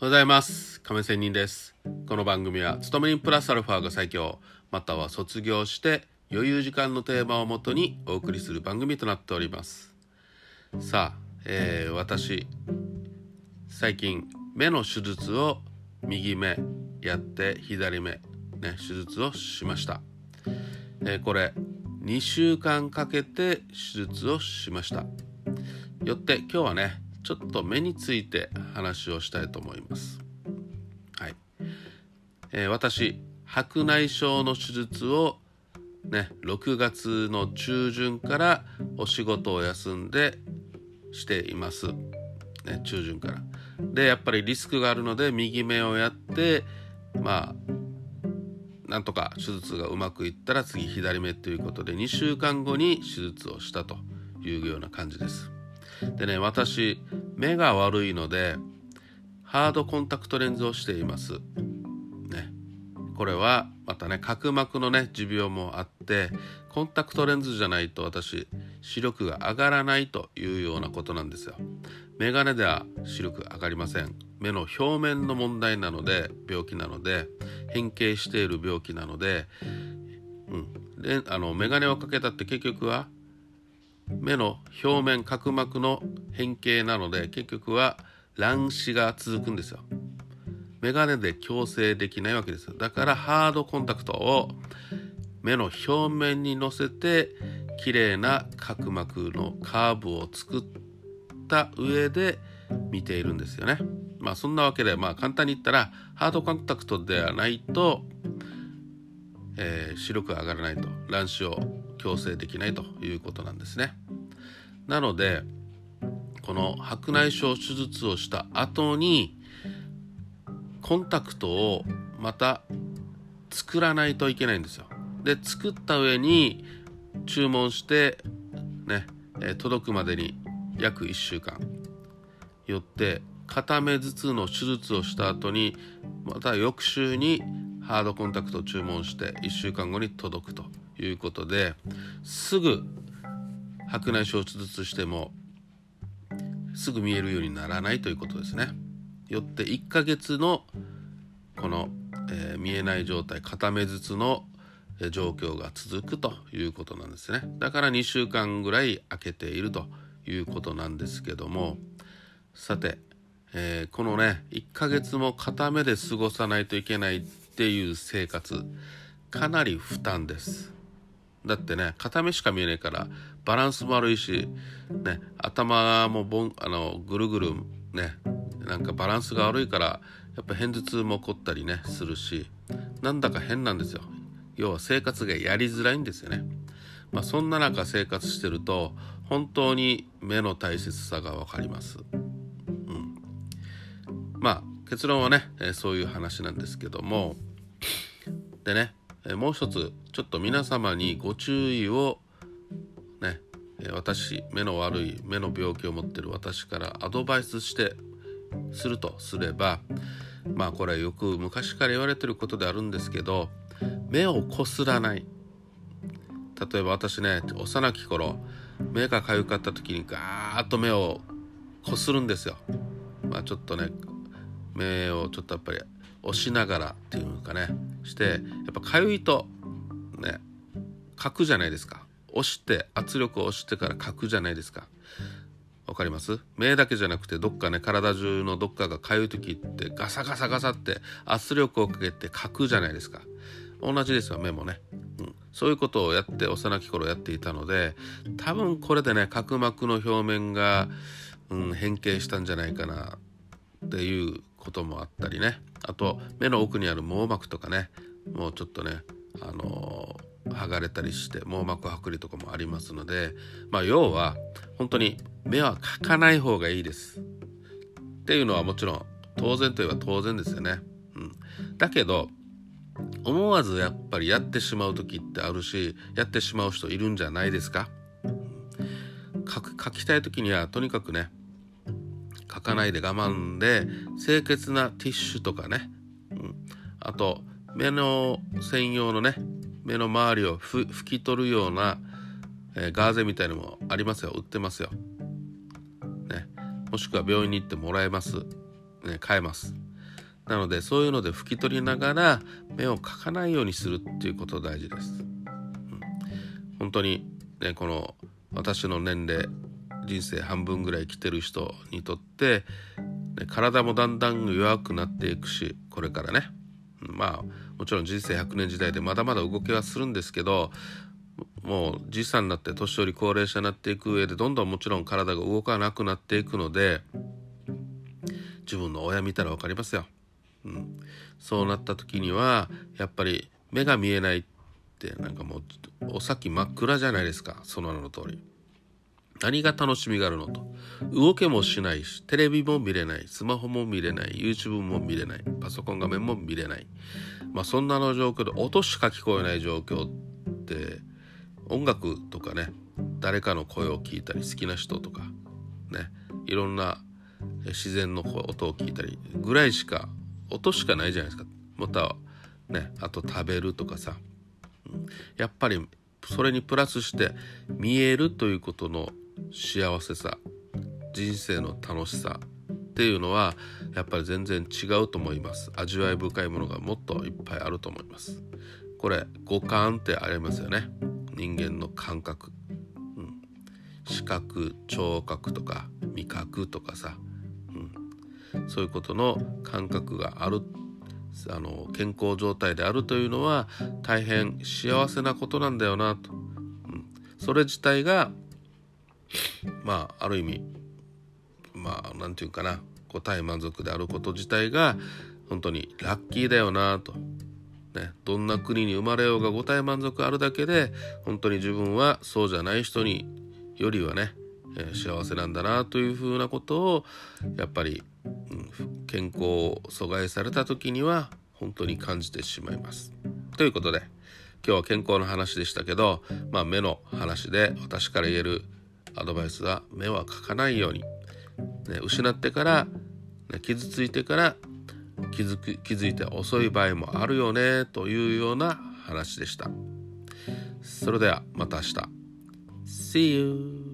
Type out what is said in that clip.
おはようございます。亀仙人です。この番組は勤め人プラスアルファが最強または卒業して余裕時間のテーマをもとにお送りする番組となっております。さあ、えー、私最近目の手術を右目やって左目ね手術をしました、えー、これ2週間かけて手術をしました。よって今日はねちょっと目について話をしたいと思います。はい。えー、私、白内障の手術をね、6月の中旬からお仕事を休んでしています。ね、中旬から。で、やっぱりリスクがあるので、右目をやって、まあ、なんとか手術がうまくいったら次左目ということで2週間後に手術をしたというような感じです。でね私目が悪いのでハードコンタクトレンズをしています。ね、これはまたね角膜のね持病もあってコンタクトレンズじゃないと私視力が上がらないというようなことなんですよ。メガネでは視力上がりません。目の表面の問題なので病気なので変形している病気なので、うん、であのメガネをかけたって結局は目の表面角膜の変形なので結局は乱視が続くんですよ。メガネで矯正できないわけです。だからハードコンタクトを目の表面に乗せて綺麗な角膜のカーブを作った上で見ているんですよね。まあそんなわけでまあ簡単に言ったらハードコンタクトではないと、えー、視力が上がらないと乱視を矯正できないということなんですね。なのでこの白内障手術をした後にコンタクトをまた作らないといけないんですよ。で作った上に注文してね、届くまでに約1週間よって片目ずつの手術をした後にまた翌週にハードコンタクトを注文して1週間後に届くということですぐ白内障手術してもすぐ見えるようにならないということですね。よって1ヶ月のこの、えー、見えない状態片目ずつの状況が続くということなんですね。だから2週間ぐらい空けているということなんですけどもさて、えー、このね1ヶ月も片目で過ごさないといけないっていう生活かなり負担です。だってね片目しか見えないからバランスも悪いし、ね、頭もボンあのぐるぐるねなんかバランスが悪いからやっぱ片頭痛も起こったりねするしなんだか変なんですよ。要は生活がやりづらいんですよね。まあそんな中生活してると本当に目の大切さが分かります。うん。まあ結論はね、えそういう話なんですけども。でねえもう一つちょっと皆様にご注意をねえ私目の悪い目の病気を持ってる私からアドバイスしてするとすればまあこれはよく昔から言われてることであるんですけど目をこすらない。例えば私ね幼き頃目がかゆかった時にガーッと目をこするんですよ。まあちょっとね目をちょっとやっぱり押しながらっていうかねしてやっぱかゆいとね書くじゃないですか。押して圧力を押してから書くじゃないですか。わかります？目だけじゃなくてどっかね体中のどっかがかゆい時ってガサガサガサって圧力をかけて書くじゃないですか。同じですよ目もね、うん、そういうことをやって幼き頃やっていたので多分これでね角膜の表面が、うん、変形したんじゃないかなっていうこともあったりね。あと目の奥にある網膜とかね。もうちょっとねあのー、剥がれたりして網膜剥離とかもありますのでまあ要は本当に目は描かない方がいいです。っていうのはもちろん当然といえば当然ですよね。うん、だけど思わずやっぱりやってしまう時ってあるしやってしまう人いるんじゃないですか。書きたい時にはとにかくね書かないで我慢で清潔なティッシュとかね、うん、あと目の専用のね目の周りを拭き取るような、えー、ガーゼみたいのもありますよ。売ってますよ、ね、もしくは病院に行ってもらえます、ね、買えます。なのでそういうので拭き取りながら目をかかないようにするっていうこと大事です、うん、本当にねこの私の年齢人生半分ぐらい生きてる人にとって、ね、体もだんだん弱くなっていくしこれからねまあもちろん人生100年時代でまだまだ動きはするんですけどもうじいさんになって年寄り高齢者になっていく上でどんどんもちろん体が動かなくなっていくので自分の親見たら分かりますよ。うん、そうなった時にはやっぱり目が見えないってなんかもうお先真っ暗じゃないですかその名の通り。何が楽しみがあるのと。動けもしないし、テレビも見れない、スマホも見れない、YouTube も見れない、パソコン画面も見れない。まあそんなの状況で音しか聞こえない状況って音楽とかね、誰かの声を聞いたり、好きな人とか、ね、いろんな自然の音を聞いたりぐらいしか、音しかないじゃないですか。また、ね、あと食べるとかさ。やっぱりそれにプラスして見えるということの幸せさ人生の楽しさっていうのはやっぱり全然違うと思います。味わい深いものがもっといっぱいあると思います。これ五感ってありますよね。人間の感覚、うん、視覚聴覚とか味覚とかさ、うん、そういうことの感覚がある。あの健康状態であるというのは大変幸せなことなんだよなと、うん、それ自体がまあある意味まあ何て言うかな答え満足であること自体が本当にラッキーだよなと。ね、どんな国に生まれようが五体満足あるだけで本当に自分はそうじゃない人によりはね、えー、幸せなんだなというふうなことをやっぱり、うん、健康を阻害された時には本当に感じてしまいます。ということで今日は健康の話でしたけど、まあ、目の話で私から言えるアドバイスは目はかかないように、ね、失ってから、ね、傷ついてから気づく気づいて遅い場合もあるよねというような話でした。それではまた明日。See you!